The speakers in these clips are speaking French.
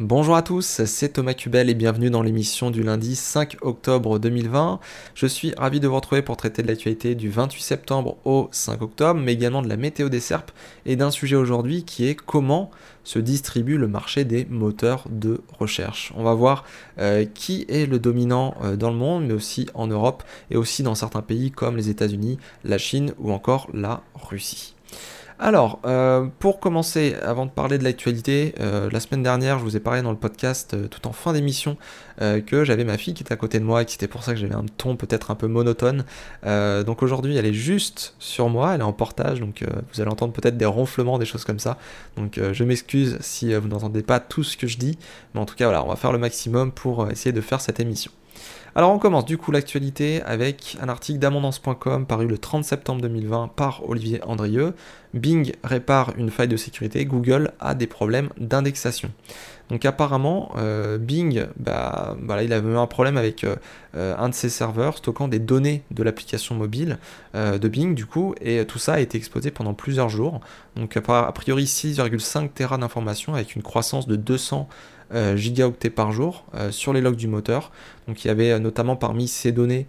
Bonjour à tous, c'est Thomas Cubel et bienvenue dans l'émission du lundi 5 octobre 2020. Je suis ravi de vous retrouver pour traiter de l'actualité du 28 septembre au 5 octobre, mais également de la météo des serpes et d'un sujet aujourd'hui qui est comment se distribue le marché des moteurs de recherche. On va voir euh, qui est le dominant euh, dans le monde, mais aussi en Europe et aussi dans certains pays comme les États-Unis, la Chine ou encore la Russie. Alors, euh, pour commencer, avant de parler de l'actualité, euh, la semaine dernière, je vous ai parlé dans le podcast, euh, tout en fin d'émission, que j'avais ma fille qui était à côté de moi et que c'était pour ça que j'avais un ton peut-être un peu monotone. donc aujourd'hui, elle est juste sur moi, elle est en portage, donc vous allez entendre peut-être des ronflements, des choses comme ça. Donc je m'excuse si vous n'entendez pas tout ce que je dis, mais en tout cas, voilà, on va faire le maximum pour essayer de faire cette émission. Alors on commence du coup l'actualité avec un article d'amondance.com paru le 30 septembre 2020 par Olivier Andrieux. Bing répare une faille de sécurité, Google a des problèmes d'indexation. Donc apparemment, euh, Bing, bah, il avait eu un problème avec euh, euh, un de ses serveurs stockant des données de l'application mobile de Bing du coup, et tout ça a été exposé pendant plusieurs jours. Donc a priori 6,5 Tera d'informations avec une croissance de 200 euh, gigaoctets par jour euh, sur les logs du moteur. Donc il y avait euh, notamment parmi ces données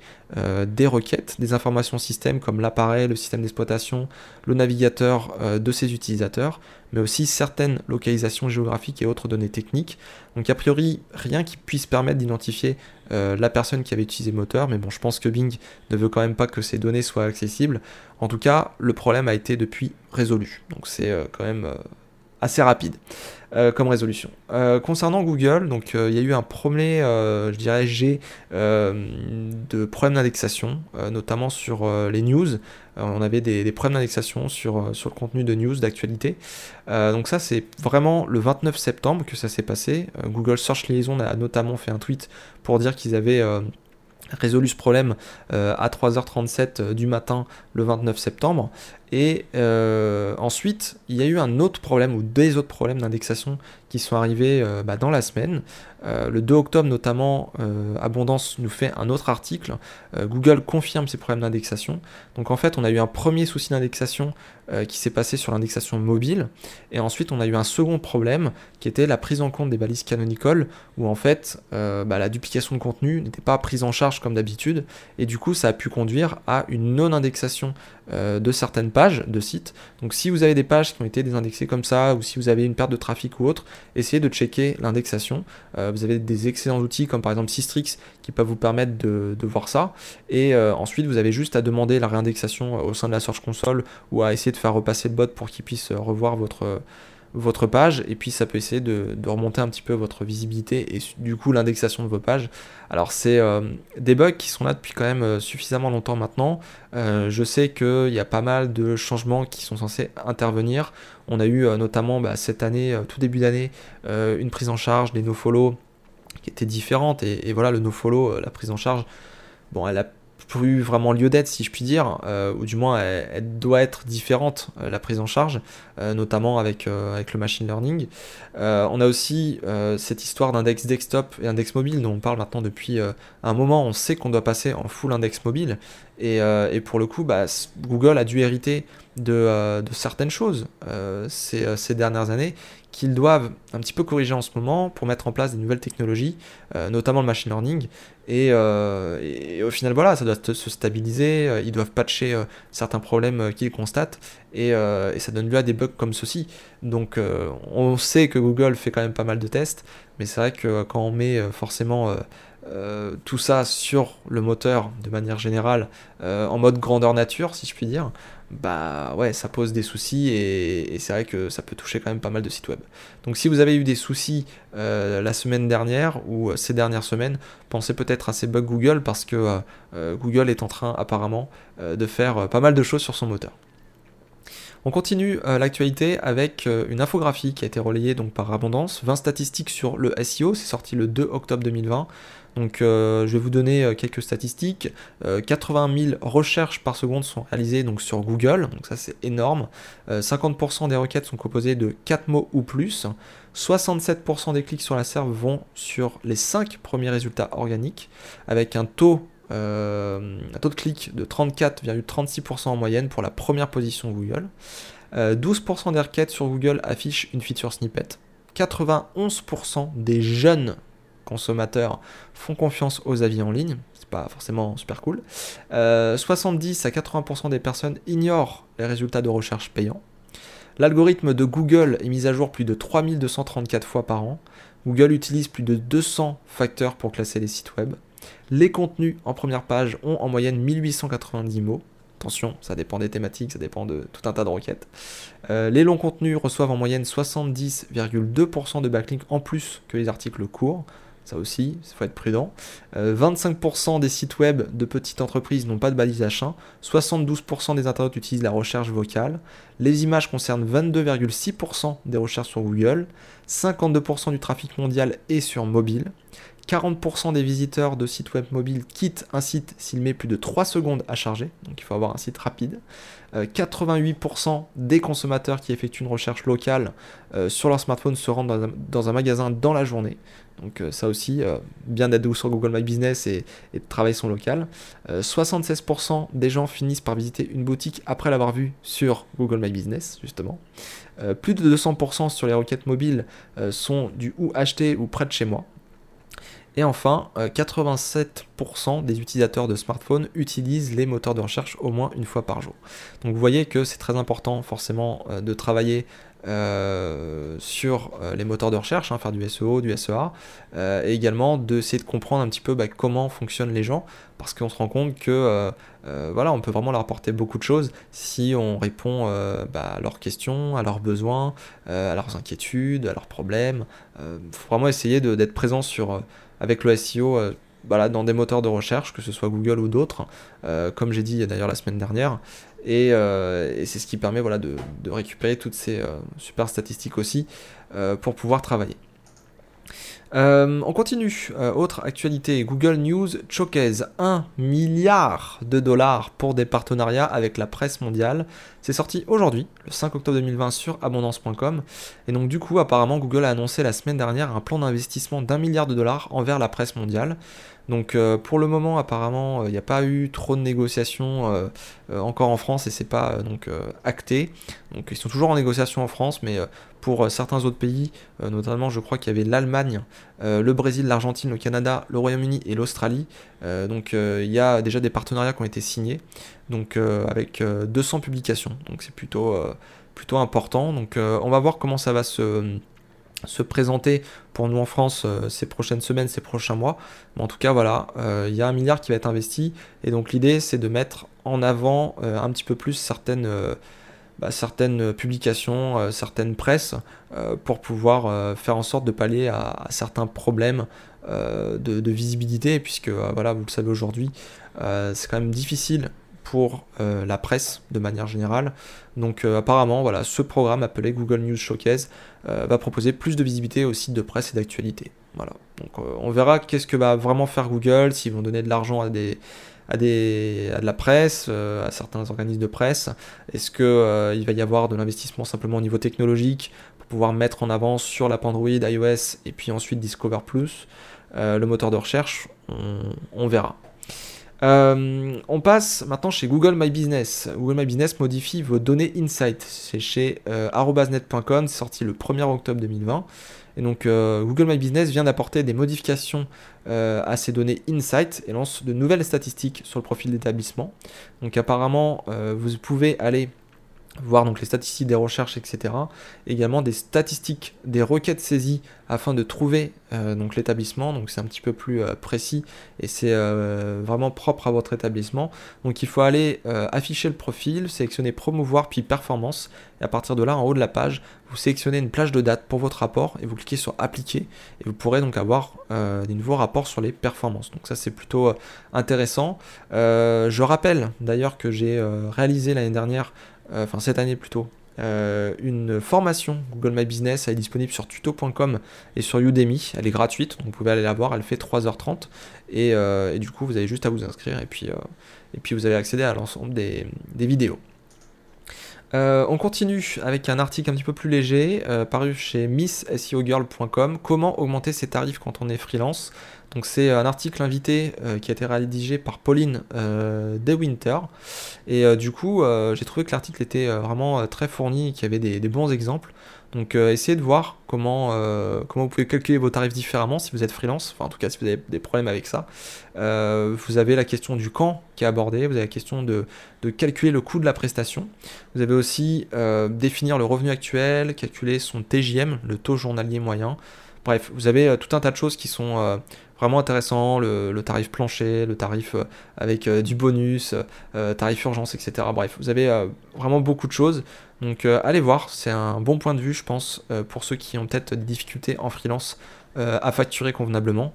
des requêtes, des informations système comme l'appareil, le système d'exploitation, le navigateur de ses utilisateurs, mais aussi certaines localisations géographiques et autres données techniques. Donc a priori rien qui puisse permettre d'identifier la personne qui avait utilisé le moteur, mais bon je pense que Bing ne veut quand même pas que ces données soient accessibles. En tout cas, le problème a été depuis résolu. Donc c'est quand même assez rapide euh, comme résolution. Euh, concernant Google, donc euh, il y a eu un premier, je dirais, G de problèmes d'indexation, notamment sur les news. on avait des, problèmes d'indexation sur, sur le contenu de news, d'actualité. donc ça, c'est vraiment le 29 septembre que ça s'est passé. Google Search Liaison a notamment fait un tweet pour dire qu'ils avaient résolu ce problème à 3h37 du matin le 29 septembre. Et euh, ensuite, il y a eu un autre problème ou des autres problèmes d'indexation qui sont arrivés euh, bah, dans la semaine. Euh, le 2 octobre notamment, Abondance nous fait un autre article. Google confirme ses problèmes d'indexation. Donc en fait, on a eu un premier souci d'indexation qui s'est passé sur l'indexation mobile. Et ensuite, on a eu un second problème qui était la prise en compte des balises canonical, où en fait, bah, la duplication de contenu n'était pas prise en charge comme d'habitude. Et du coup, ça a pu conduire à une non-indexation de certaines pages de site. Donc si vous avez des pages qui ont été désindexées comme ça, ou si vous avez une perte de trafic ou autre, essayez de checker l'indexation. Euh, vous avez des excellents outils comme par exemple Systrix qui peuvent vous permettre de, voir ça. Et euh, ensuite, vous avez juste à demander la réindexation au sein de la Search Console ou à essayer de faire repasser le bot pour qu'il puisse revoir votre votre page et puis ça peut essayer de, remonter un petit peu votre visibilité et du coup l'indexation de vos pages. Alors c'est euh, des bugs qui sont là depuis quand même euh, suffisamment longtemps maintenant. Euh, je sais qu'il y a pas mal de changements qui sont censés intervenir. On a eu notamment bah, cette année, tout début d'année, une prise en charge des nofollow qui était différente et, voilà le nofollow, la prise en charge, bon elle a plus vraiment lieu d'être, si je puis dire, euh, ou du moins elle, doit être différente, euh, la prise en charge, euh, notamment avec, avec le machine learning. on a aussi cette histoire d'index desktop et index mobile dont on parle maintenant depuis un moment. On sait qu'on doit passer en full index mobile, et, et pour le coup, bah, Google a dû hériter de, de certaines choses ces, ces dernières années qu'ils doivent un petit peu corriger en ce moment pour mettre en place des nouvelles technologies, notamment le machine learning. Euh, et, au final, voilà, ça doit se stabiliser, euh, ils doivent patcher certains problèmes qu'ils constatent, et, ça donne lieu à des bugs comme ceci. Donc on sait que Google fait quand même pas mal de tests, mais c'est vrai que quand on met forcément... tout ça sur le moteur de manière générale en mode grandeur nature si je puis dire bah ouais, ça pose des soucis et, c'est vrai que ça peut toucher quand même pas mal de sites web. Donc si vous avez eu des soucis euh, la semaine dernière ou euh, ces dernières semaines, pensez peut-être à ces bugs Google parce que euh, Google est en train apparemment de faire pas mal de choses sur son moteur. On continue l'actualité avec une infographie qui a été relayée donc par Abondance, 20 statistiques sur le SEO, c'est sorti le 2 octobre 2020. Donc euh, je vais vous donner euh, quelques statistiques. 80 euh, 000 recherches par seconde sont réalisées donc, sur Google, ça c'est énorme. 50% des requêtes sont composées de 4 mots ou plus. 67% des clics sur la serve vont sur les 5 premiers résultats organiques, avec un taux, un taux de clic de 34,36% en moyenne pour la première position Google. 12% des requêtes sur Google affichent une feature snippet. 91% des jeunes consommateurs font confiance aux avis en ligne. C'est pas forcément super cool. 70 à 80% des personnes ignorent les résultats de recherche payants. L'algorithme de Google est mis à jour plus de 3234 fois par an. Google utilise plus de 200 facteurs pour classer les sites web. Les contenus en première page ont en moyenne 1890 mots. Attention, ça dépend des thématiques, ça dépend de tout un tas de requêtes. Euh, les longs contenus reçoivent en moyenne 70,2% de backlinks en plus que les articles courts. Ça aussi, il faut être prudent. 25% euh, des sites web de petites entreprises n'ont pas de balise H1. 72% des internautes utilisent la recherche vocale. Les images concernent 22,6% des recherches sur Google. 52% du trafic mondial est sur mobile. 40% des visiteurs de sites web mobiles quittent un site s'il met plus de 3 secondes à charger, donc il faut avoir un site rapide. 88% euh, des consommateurs qui effectuent une recherche locale euh, sur leur smartphone se rendent dans un, magasin dans la journée. Donc euh, ça aussi, bien d'être sur Google My Business et, et de travailler son local. 76% des gens finissent par visiter une boutique après l'avoir vue sur Google My Business, justement. plus de 200% sur les requêtes mobiles sont du ou acheté ou près de chez moi. Et enfin, 87% euh, des utilisateurs de smartphones utilisent les moteurs de recherche au moins une fois par jour. Donc vous voyez que c'est très important forcément euh, de travailler euh, sur les moteurs de recherche, hein, faire du SEO, du SEA, et également d'essayer de comprendre un petit peu bah, comment fonctionnent les gens, parce qu'on se rend compte que voilà, on peut vraiment leur apporter beaucoup de choses si on répond bah, à leurs questions, à leurs besoins, à leurs inquiétudes, à leurs problèmes. Il faut vraiment essayer d'être présent sur avec le SEO euh, dans des moteurs de recherche, que ce soit Google ou d'autres, euh, comme j'ai dit d'ailleurs la semaine dernière. Et, euh, c'est ce qui permet voilà, de, récupérer toutes ces super statistiques aussi pour pouvoir travailler. On continue. autre actualité, Google News Showcase 1 milliard de dollars pour des partenariats avec la presse mondiale. C'est sorti aujourd'hui, le 5 octobre 2020 sur abondance.com. Et donc du coup, apparemment, Google a annoncé la semaine dernière un plan d'investissement d'un milliard de dollars envers la presse mondiale. Donc euh, pour le moment, apparemment, il n'y a pas eu trop de négociations euh, euh, encore en France et c'est pas donc acté. Donc ils sont toujours en négociation en France, mais pour certains autres pays, notamment je crois qu'il y avait l'Allemagne, le Brésil, l'Argentine, le Canada, le Royaume-Uni et l'Australie. donc il y a déjà des partenariats qui ont été signés, donc avec 200 publications. Donc c'est plutôt plutôt important. Donc on va voir comment ça va se se présenter pour nous en France euh, ces prochaines semaines, ces prochains mois. Mais en tout cas, voilà, euh, il y a un milliard qui va être investi. Et donc l'idée, c'est de mettre en avant euh, un petit peu plus certaines, bah, certaines publications, certaines presses, pour pouvoir faire en sorte de pallier à, certains problèmes de, visibilité, puisque voilà, vous le savez aujourd'hui, c'est quand même difficile pour euh, la presse de manière générale. Donc euh, apparemment, voilà, ce programme appelé Google News Showcase euh, va proposer plus de visibilité aux sites de presse et d'actualité. Voilà. Donc on verra qu'est-ce que va vraiment faire Google, s'ils vont donner de l'argent à des à, des, à de la presse, à certains organismes de presse Est-ce qu'il il va y avoir de l'investissement simplement au niveau technologique pour pouvoir mettre en avant sur l'app Android, iOS et puis ensuite Discover Plus, le moteur de recherche on verra. Euh, on passe maintenant chez Google My Business. Google My Business modifie vos données Insight. C'est chez euh, arrobasnet.com, c'est sorti le 1er octobre 2020. Et donc euh, Google My Business vient d'apporter des modifications à ces données Insight et lance de nouvelles statistiques sur le profil d'établissement. Donc apparemment, vous pouvez aller voir donc les statistiques des recherches, etc. Également des statistiques des requêtes saisies afin de trouver euh, donc l'établissement. Donc c'est un petit peu plus euh, précis et c'est euh, vraiment propre à votre établissement. Donc il faut aller afficher le profil, sélectionner promouvoir puis performance. Et à partir de là, en haut de la page, vous sélectionnez une plage de date pour votre rapport et vous cliquez sur appliquer et vous pourrez donc avoir des nouveaux rapports sur les performances. Donc ça c'est plutôt intéressant. je rappelle d'ailleurs que j'ai réalisé l'année dernière enfin cette année plutôt, euh, une formation Google My Business, elle est disponible sur tuto.com et sur Udemy, elle est gratuite, donc vous pouvez aller la voir, elle fait 3h30 euh, et, du coup vous avez juste à vous inscrire et puis, et puis vous allez accéder à l'ensemble des, vidéos. on continue avec un article un petit peu plus léger, paru chez missseogirl.com, comment augmenter ses tarifs quand on est freelance? Donc c'est un article invité euh, qui a été rédigé par Pauline euh, DeWinter. Et euh, du coup, j'ai trouvé que l'article était vraiment très fourni et qu'il y avait des, bons exemples. Donc essayez de voir comment, comment vous pouvez calculer vos tarifs différemment si vous êtes freelance, enfin en tout cas si vous avez des problèmes avec ça. vous avez la question du quand qui est abordée, vous avez la question de, de calculer le coût de la prestation. Vous avez aussi définir le revenu actuel, calculer son TJM, le taux journalier moyen. Bref, vous avez tout un tas de choses qui sont vraiment intéressant, le, tarif plancher, le tarif euh, avec euh, du bonus, euh, tarif urgence, etc. Bref, vous avez vraiment beaucoup de choses. Donc allez voir, c'est un bon point de vue, je pense, pour ceux qui ont peut-être des difficultés en freelance à facturer convenablement.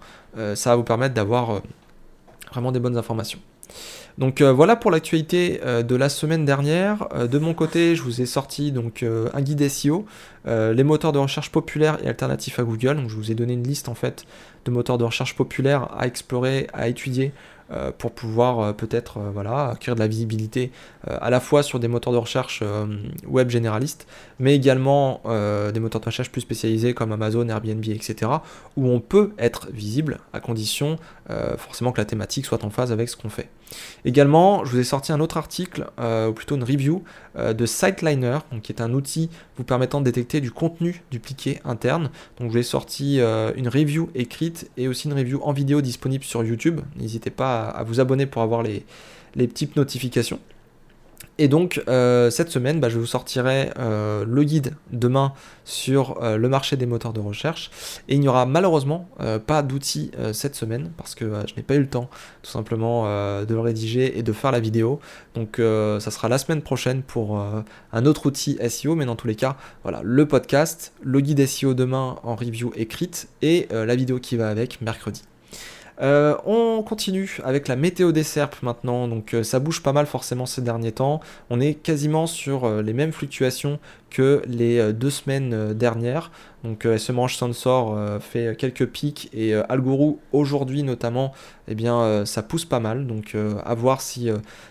ça va vous permettre d'avoir vraiment des bonnes informations. Donc euh, voilà pour l'actualité euh, de la semaine dernière. Euh, de mon côté, je vous ai sorti donc un guide SEO, les moteurs de recherche populaires et alternatifs à Google. Donc je vous ai donné une liste en fait de moteurs de recherche populaires à explorer, à étudier pour pouvoir peut-être voilà, acquérir de la visibilité à la fois sur des moteurs de recherche web généralistes, mais également des moteurs de recherche plus spécialisés comme Amazon, Airbnb, etc., où on peut être visible à condition forcément que la thématique soit en phase avec ce qu'on fait. Également, je vous ai sorti un autre article, ou plutôt une review, de Siteliner, donc, qui est un outil vous permettant de détecter du contenu dupliqué interne. Donc je vous ai sorti une review écrite et aussi une review en vidéo disponible sur YouTube. N'hésitez pas à, vous abonner pour avoir les, petites notifications. Et donc euh, cette semaine, bah, je vous sortirai euh, le guide demain sur euh, le marché des moteurs de recherche. Et il n'y aura malheureusement pas d'outils cette semaine parce que je n'ai pas eu le temps tout simplement de le rédiger et de faire la vidéo. Donc ça sera la semaine prochaine pour un autre outil SEO. Mais dans tous les cas, voilà, le podcast, le guide SEO demain en review écrite et la vidéo qui va avec mercredi. Euh, on continue avec la météo des serpes maintenant, donc euh, ça bouge pas mal forcément ces derniers temps. On est quasiment sur euh, les mêmes fluctuations que les deux semaines dernières. Donc SMRange Sensor fait quelques pics et Algorou aujourd'hui notamment, eh bien ça pousse pas mal. Donc à voir si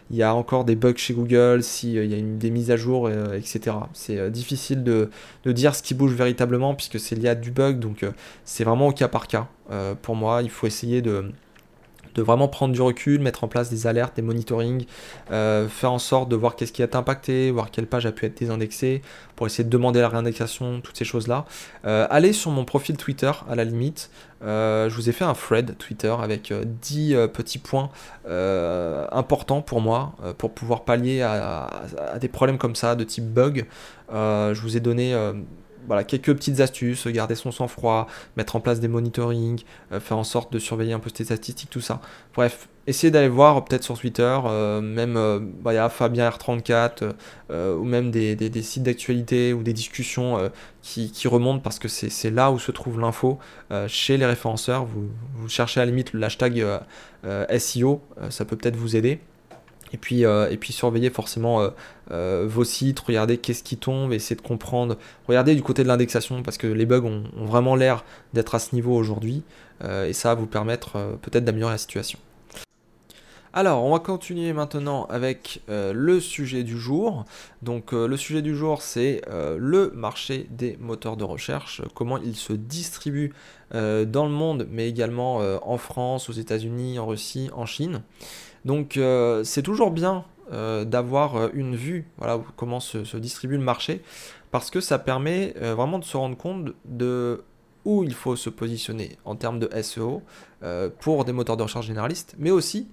il y a encore des bugs chez Google, s'il y a des mises à jour, etc. C'est difficile de, de, dire ce qui bouge véritablement puisque c'est lié à du bug, donc c'est vraiment au cas par cas. pour moi, il faut essayer de de vraiment prendre du recul, mettre en place des alertes, des monitorings, euh, faire en sorte de voir qu'est-ce qui a été impacté, voir quelle page a pu être désindexée, pour essayer de demander la réindexation, toutes ces choses-là. Euh, allez sur mon profil Twitter à la limite. Euh, je vous ai fait un thread Twitter avec 10 petits points importants pour moi, pour pouvoir pallier à, à, des problèmes comme ça, de type bug. je vous ai donné voilà, quelques petites astuces, garder son sang-froid, mettre en place des monitorings, euh, faire en sorte de surveiller un peu ses statistiques, tout ça. Bref, essayez d'aller voir peut-être sur Twitter, euh, même euh, bah, y a Fabien R34, ou même des, sites d'actualité ou des discussions qui, remontent parce que c'est là où se trouve l'info chez les référenceurs. Vous, vous, cherchez à la limite le hashtag SEO, ça peut peut-être vous aider. Et puis, et puis surveiller forcément euh, vos sites, regarder qu'est-ce qui tombe, essayer de comprendre, regardez du côté de l'indexation parce que les bugs ont, vraiment l'air d'être à ce niveau aujourd'hui et ça va vous permettre peut-être d'améliorer la situation. Alors, on va continuer maintenant avec le sujet du jour. Donc, le sujet du jour, c'est le marché des moteurs de recherche, comment ils se distribuent dans le monde, mais également en France, aux États-Unis, en Russie, en Chine. Donc euh, c'est toujours bien euh, d'avoir euh, une vue, voilà, comment se, distribue le marché, parce que ça permet vraiment de se rendre compte de où il faut se positionner en termes de SEO pour des moteurs de recherche généralistes, mais aussi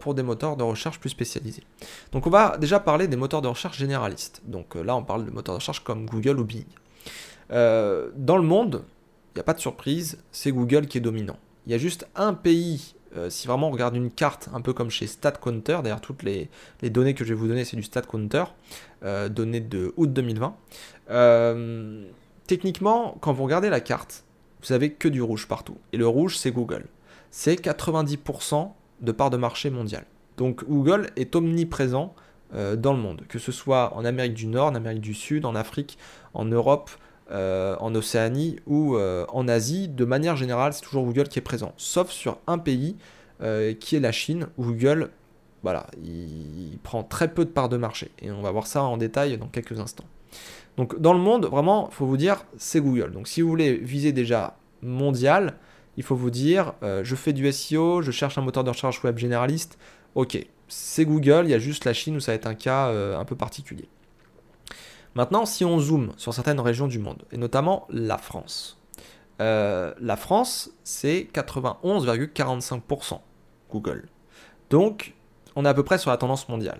pour des moteurs de recherche plus spécialisés. Donc on va déjà parler des moteurs de recherche généralistes. Donc là on parle de moteurs de recherche comme Google ou Bing. dans le monde, il n'y a pas de surprise, c'est Google qui est dominant. Il y a juste un pays euh, si vraiment on regarde une carte, un peu comme chez StatCounter, d'ailleurs toutes les, données que je vais vous donner, c'est du StatCounter, euh, données de août 2020. Euh, techniquement, quand vous regardez la carte, vous avez que du rouge partout. Et le rouge, c'est Google. C'est 90% de part de marché mondial. Donc Google est omniprésent dans le monde, que ce soit en Amérique du Nord, en Amérique du Sud, en Afrique, en Europe, euh, en Océanie ou euh, en Asie, de manière générale, c'est toujours Google qui est présent. Sauf sur un pays euh, qui est la Chine, où Google, voilà, il, prend très peu de parts de marché. Et on va voir ça en détail dans quelques instants. Donc dans le monde, vraiment, il faut vous dire, c'est Google. Donc si vous voulez viser déjà mondial, il faut vous dire, je fais du SEO, je cherche un moteur de recherche web généraliste. Ok, c'est Google, il y a juste la Chine où ça va être un cas un peu particulier. Maintenant, si on zoome sur certaines régions du monde, et notamment la France, euh, la France, c'est 91,45% Google. Donc, on est à peu près sur la tendance mondiale.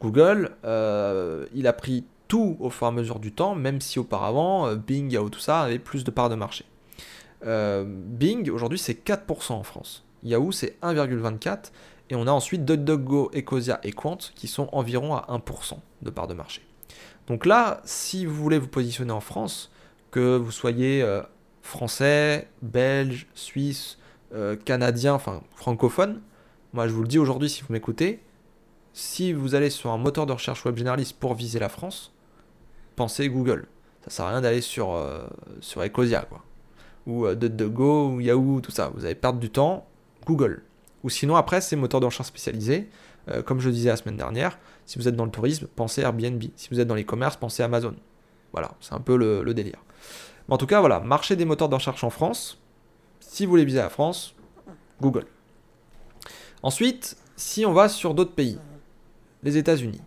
Google, euh, il a pris tout au fur et à mesure du temps, même si auparavant, euh, Bing, Yahoo, tout ça avait plus de parts de marché. Bing, aujourd'hui, c'est 4% en France. Yahoo, c'est 1,24%. Et on a ensuite DuckDuckGo, Ecosia et Quant qui sont environ à 1% de parts de marché. Donc là, si vous voulez vous positionner en France, que vous soyez euh, français, belge, suisse, euh, canadien, enfin francophone, moi je vous le dis aujourd'hui si vous m'écoutez, si vous allez sur un moteur de recherche web généraliste pour viser la France, pensez Google. Ça sert à rien d'aller sur, euh, Ecosia, quoi. Ou DuckDuckGo, ou Yahoo, tout ça. Vous allez perdre du temps, Google. Ou sinon après, c'est moteur de recherche spécialisé. comme je disais la semaine dernière, si vous êtes dans le tourisme, pensez Airbnb. Si vous êtes dans les commerces, pensez Amazon. Voilà, c'est un peu le, délire. Mais en tout cas, voilà, marché des moteurs de recherche en France. Si vous voulez viser la France, Google. Ensuite, si on va sur d'autres pays, les États-Unis.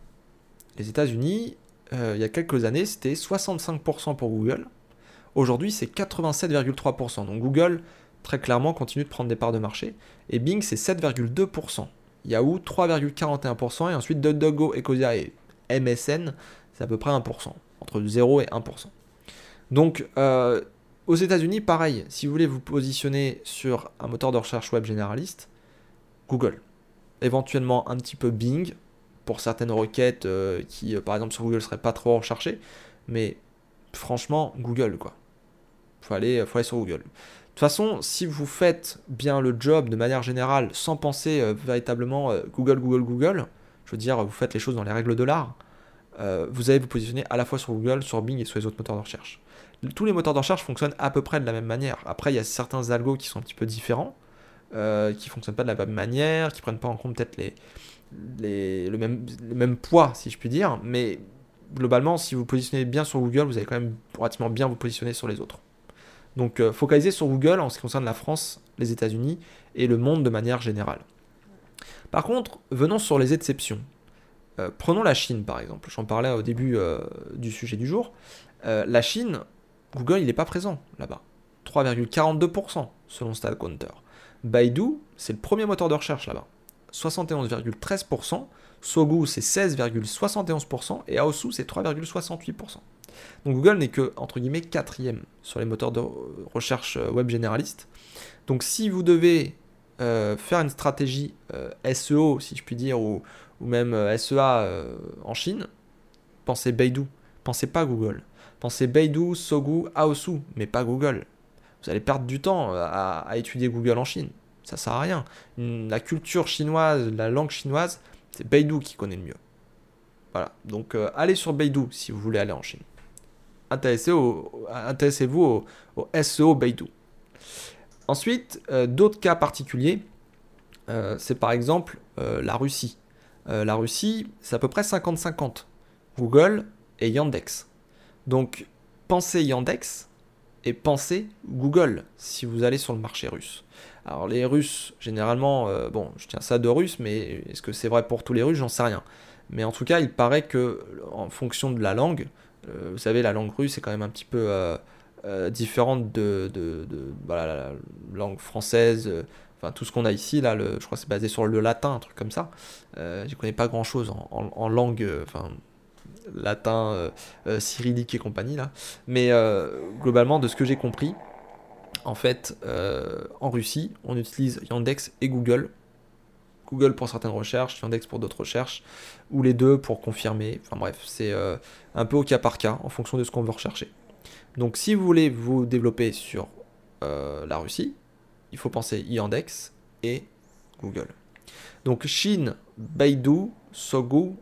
Les États-Unis, euh, il y a quelques années, c'était 65% pour Google. Aujourd'hui, c'est 87,3%. Donc Google, très clairement, continue de prendre des parts de marché. Et Bing, c'est 7,2%. Yahoo 3,41% et ensuite DuckDuckGo, Ecosia et MSN, c'est à peu près 1%, entre 0 et 1%. Donc euh, aux États-Unis, pareil, si vous voulez vous positionner sur un moteur de recherche web généraliste, Google. Éventuellement un petit peu Bing pour certaines requêtes euh, qui, euh, par exemple, sur Google seraient pas trop recherchées, mais franchement, Google quoi. Faut aller, faut aller sur Google. De toute façon, si vous faites bien le job de manière générale, sans penser euh, véritablement euh, Google, Google, Google, je veux dire, vous faites les choses dans les règles de l'art, euh, vous allez vous positionner à la fois sur Google, sur Bing et sur les autres moteurs de recherche. Tous les moteurs de recherche fonctionnent à peu près de la même manière. Après, il y a certains algos qui sont un petit peu différents, qui ne fonctionnent pas de la même manière, qui prennent pas en compte peut-être les, le, même, le même poids, si je puis dire, mais globalement, si vous positionnez bien sur Google, vous allez quand même relativement bien vous positionner sur les autres. Donc euh, focaliser sur Google en ce qui concerne la France, les États-Unis et le monde de manière générale. Par contre, venons sur les exceptions. Euh, prenons la Chine par exemple. J'en parlais au début euh, du sujet du jour. la Chine, Google, il n'est pas présent là-bas. 3,42% selon StatCounter. Baidu, c'est le premier moteur de recherche là-bas. 71,13%. Sogu, c'est 16,71%. Et Aosu, c'est 3,68%. Donc Google n'est que, entre guillemets, quatrième sur les moteurs de recherche euh, web généralistes. Donc si vous devez euh, faire une stratégie euh, SEO, si je puis dire, ou, même SEA en Chine, pensez Baidu, pensez pas Google. Pensez Baidu, Sogu, Aosu, mais pas Google. Vous allez perdre du temps à, étudier Google en Chine. Ça sert à rien. la culture chinoise, la langue chinoise, c'est Baidu qui connaît le mieux. Voilà. Donc allez sur Baidu si vous voulez aller en Chine intéressez-vous au, SEO Baidu. Ensuite, euh, d'autres cas particuliers, euh, c'est par exemple euh, la Russie. la Russie, c'est à peu près 50-50. Google et Yandex. Donc, pensez Yandex et pensez Google si vous allez sur le marché russe. Alors les Russes, généralement, bon, je tiens ça de Russes, mais est-ce que c'est vrai pour tous les Russes? J'en sais rien. Mais en tout cas, il paraît que, en fonction de la langue, euh, vous savez, la langue russe est quand même un petit peu euh, euh, différente de, la langue française enfin tout ce qu'on a ici là je crois que c'est basé sur le latin un truc comme ça. Euh, je connais pas grand chose en, langue enfin latin cyrillique et compagnie là. Mais globalement de ce que j'ai compris en fait en Russie on utilise Yandex et Google Google pour certaines recherches, Yandex pour d'autres recherches, ou les deux pour confirmer. Enfin bref, c'est euh, un peu au cas par cas en fonction de ce qu'on veut rechercher. Donc si vous voulez vous développer sur euh, la Russie, il faut penser Yandex et Google. Donc Chine, Baidu, Sogu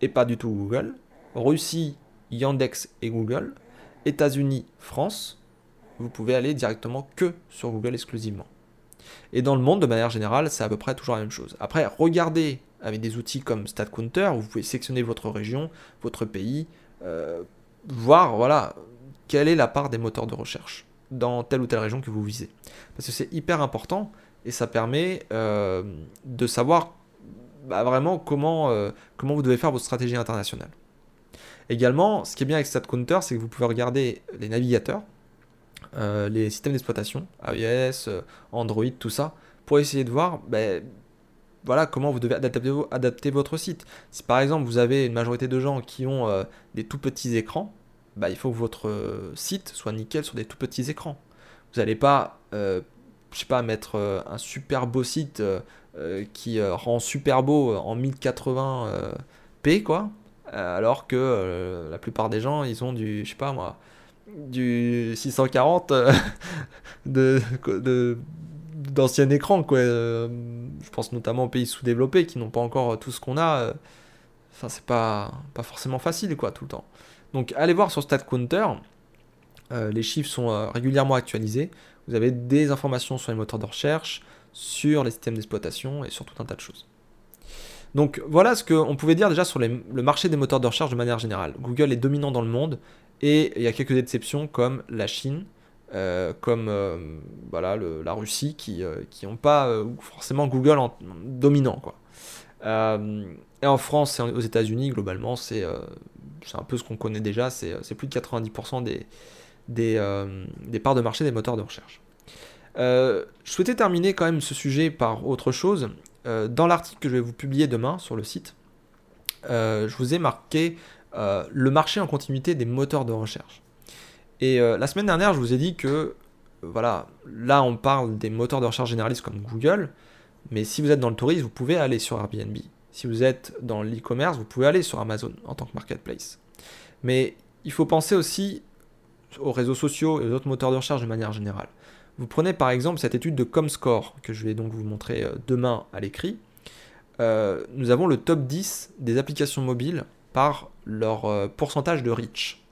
et pas du tout Google. Russie, Yandex et Google. États-Unis, France. Vous pouvez aller directement que sur Google exclusivement. Et dans le monde, de manière générale, c'est à peu près toujours la même chose. Après, regardez avec des outils comme StatCounter, vous pouvez sélectionner votre région, votre pays, euh, voir voilà, quelle est la part des moteurs de recherche dans telle ou telle région que vous visez. Parce que c'est hyper important et ça permet euh, de savoir bah, vraiment comment, euh, comment vous devez faire votre stratégie internationale. Également, ce qui est bien avec StatCounter, c'est que vous pouvez regarder les navigateurs, euh, les systèmes d'exploitation, iOS, euh, Android, tout ça, pour essayer de voir ben, voilà, comment vous devez adapter, votre site. Si par exemple vous avez une majorité de gens qui ont euh, des tout petits écrans, bah, il faut que votre site soit nickel sur des tout petits écrans. Vous n'allez pas, je sais pas, mettre un super beau site qui rend super beau en 1080p, quoi, alors que la plupart des gens, ils ont du, je sais pas moi, du 640 euh, de, d'anciens écrans quoi. Euh, je pense notamment aux pays sous-développés qui n'ont pas encore tout ce qu'on a euh, enfin c'est pas pas forcément facile quoi tout le temps. Donc allez voir sur StatCounter les chiffres sont régulièrement actualisés. Vous avez des informations sur les moteurs de recherche sur les systèmes d'exploitation et sur tout un tas de choses. Donc voilà ce qu'on pouvait dire déjà sur le marché des moteurs de recherche de manière générale. Google est dominant dans le monde et il y a quelques exceptions comme la Chine, euh, comme euh, voilà, la Russie qui n'ont euh, pas forcément Google en, dominant. Quoi. et en France et aux États-Unis, globalement, c'est un peu ce qu'on connaît déjà, c'est plus de 90% des, des, des, parts de marché des moteurs de recherche. je souhaitais terminer quand même ce sujet par autre chose. dans l'article que je vais vous publier demain sur le site, je vous ai marqué euh, le marché en continuité des moteurs de recherche. Et euh, la semaine dernière, je vous ai dit que, euh, voilà, là on parle des moteurs de recherche généralistes comme Google, mais si vous êtes dans le tourisme, vous pouvez aller sur Airbnb. Si vous êtes dans l'e-commerce, vous pouvez aller sur Amazon en tant que marketplace. Mais il faut penser aussi aux réseaux sociaux et aux autres moteurs de recherche de manière générale. Vous prenez par exemple cette étude de Comscore, que je vais donc vous montrer demain à l'écrit. nous avons le top 10 des applications mobiles par leur euh, pourcentage de reach.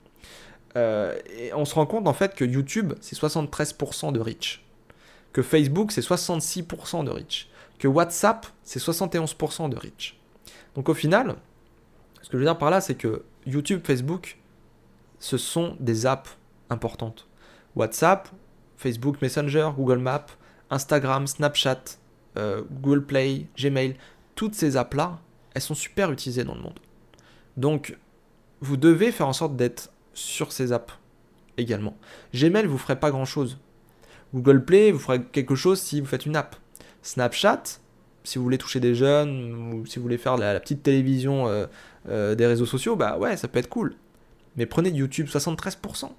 Euh, et on se rend compte en fait que YouTube c'est 73% de reach, que Facebook c'est 66% de reach, que WhatsApp c'est 71% de reach. Donc au final, ce que je veux dire par là c'est que YouTube, Facebook, ce sont des apps importantes. WhatsApp, Facebook Messenger, Google Maps, Instagram, Snapchat, euh, Google Play, Gmail, toutes ces apps-là, elles sont super utilisées dans le monde. Donc, vous devez faire en sorte d'être sur ces apps également. Gmail, vous ferez pas grand chose. Google Play, vous ferez quelque chose si vous faites une app. Snapchat, si vous voulez toucher des jeunes ou si vous voulez faire la, petite télévision euh, euh, des réseaux sociaux, bah ouais, ça peut être cool. Mais prenez YouTube, 73%.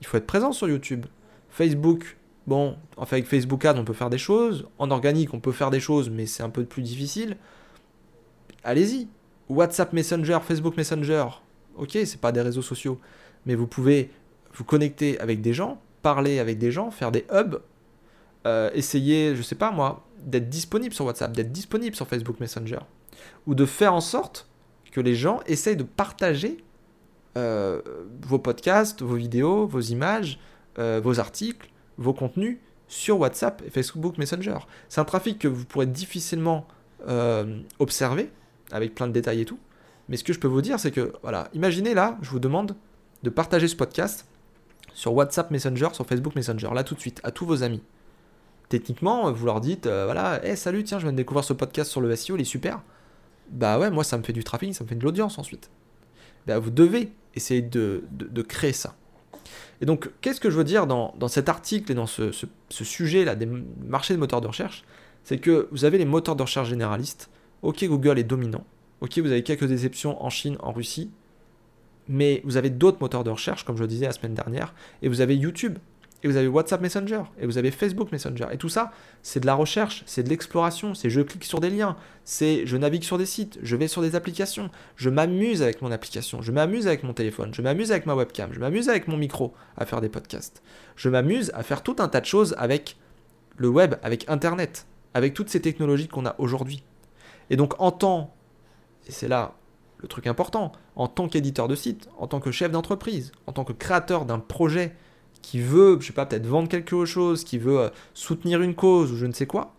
Il faut être présent sur YouTube. Facebook, bon, enfin avec Facebook Ads, on peut faire des choses. En organique, on peut faire des choses, mais c'est un peu plus difficile. Allez-y, WhatsApp Messenger, Facebook Messenger, ok, c'est pas des réseaux sociaux, mais vous pouvez vous connecter avec des gens, parler avec des gens, faire des hubs, euh, essayer, je sais pas moi, d'être disponible sur WhatsApp, d'être disponible sur Facebook Messenger, ou de faire en sorte que les gens essayent de partager euh, vos podcasts, vos vidéos, vos images, euh, vos articles, vos contenus sur WhatsApp et Facebook Messenger. C'est un trafic que vous pourrez difficilement observer avec plein de détails et tout. Mais ce que je peux vous dire, c'est que, voilà, imaginez là, je vous demande de partager ce podcast sur WhatsApp Messenger, sur Facebook Messenger, là tout de suite, à tous vos amis. Techniquement, vous leur dites, euh, voilà, hey, salut, tiens, je viens de découvrir ce podcast sur le SEO, il est super. Bah ouais, moi ça me fait du trafic, ça me fait de l'audience ensuite. Bah vous devez essayer de, créer ça. Et donc, qu'est-ce que je veux dire dans, cet article et dans ce, ce sujet-là des marchés de moteurs de recherche? C'est que vous avez les moteurs de recherche généralistes Ok, Google est dominant. Ok, vous avez quelques déceptions en Chine, en Russie. Mais vous avez d'autres moteurs de recherche, comme je le disais la semaine dernière. Et vous avez YouTube. Et vous avez WhatsApp Messenger. Et vous avez Facebook Messenger. Et tout ça, c'est de la recherche, c'est de l'exploration. C'est je clique sur des liens. C'est je navigue sur des sites. Je vais sur des applications. Je m'amuse avec mon application. Je m'amuse avec mon téléphone. Je m'amuse avec ma webcam. Je m'amuse avec mon micro à faire des podcasts. Je m'amuse à faire tout un tas de choses avec le web, avec Internet, avec toutes ces technologies qu'on a aujourd'hui. Et donc en tant, et c'est là le truc important, en tant qu'éditeur de site, en tant que chef d'entreprise, en tant que créateur d'un projet qui veut, je sais pas, peut-être vendre quelque chose, qui veut euh, soutenir une cause ou je ne sais quoi,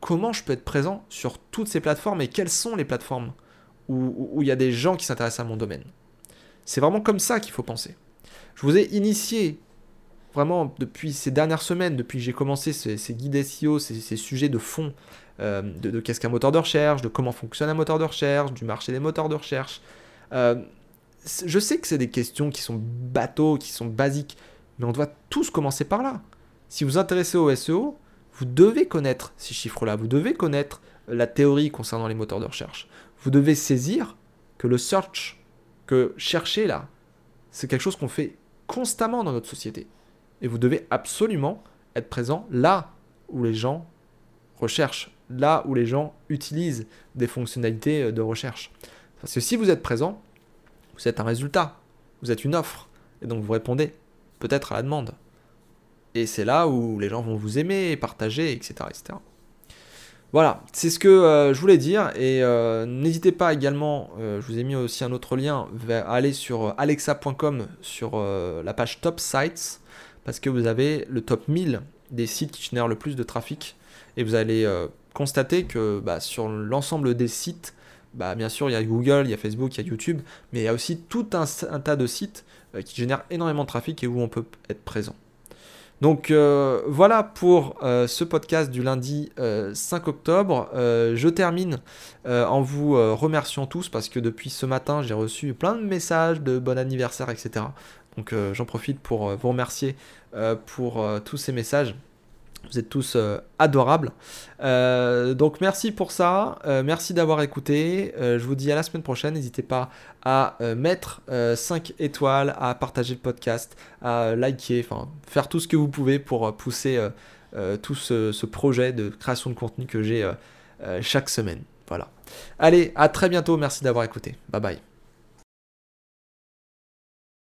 comment je peux être présent sur toutes ces plateformes et quelles sont les plateformes où il y a des gens qui s'intéressent à mon domaine? C'est vraiment comme ça qu'il faut penser. Je vous ai initié vraiment depuis ces dernières semaines, depuis que j'ai commencé ces, guides SEO, ces, sujets de fond euh, de, qu'est-ce qu'un moteur de recherche, de comment fonctionne un moteur de recherche, du marché des moteurs de recherche. Euh, je sais que c'est des questions qui sont bateaux, qui sont basiques, mais on doit tous commencer par là. Si vous vous intéressez au SEO, vous devez connaître ces chiffres-là, vous devez connaître la théorie concernant les moteurs de recherche. Vous devez saisir que le search, que chercher là, c'est quelque chose qu'on fait constamment dans notre société. Et vous devez absolument être présent là où les gens recherchent, là où les gens utilisent des fonctionnalités euh, de recherche. Parce que si vous êtes présent, vous êtes un résultat, vous êtes une offre, et donc vous répondez peut-être à la demande. Et c'est là où les gens vont vous aimer, partager, etc. etc. Voilà, c'est ce que euh, je voulais dire. Et euh, n'hésitez pas également, je vous ai mis aussi un autre lien, à aller sur alexa.com sur la page Top Sites, parce que vous avez le top 1000 des sites qui génèrent le plus de trafic. Et vous allez constater que bah, sur l'ensemble des sites, bah, bien sûr, il y a Google, il y a Facebook, il y a YouTube, mais il y a aussi tout un, tas de sites euh, qui génèrent énormément de trafic et où on peut être présent. Donc euh, voilà pour euh, ce podcast du lundi 5 octobre. je termine en vous remerciant tous parce que depuis ce matin j'ai reçu plein de messages de bon anniversaire, etc. Donc j'en profite pour vous remercier pour tous ces messages. Vous êtes tous euh, adorables. Euh, donc merci pour ça. Euh, merci d'avoir écouté. je vous dis à la semaine prochaine. N'hésitez pas à mettre 5 étoiles, à partager le podcast, à liker, enfin faire tout ce que vous pouvez pour pousser tout ce, ce, projet de création de contenu que j'ai chaque semaine. Voilà. Allez, à très bientôt. Merci d'avoir écouté. Bye bye.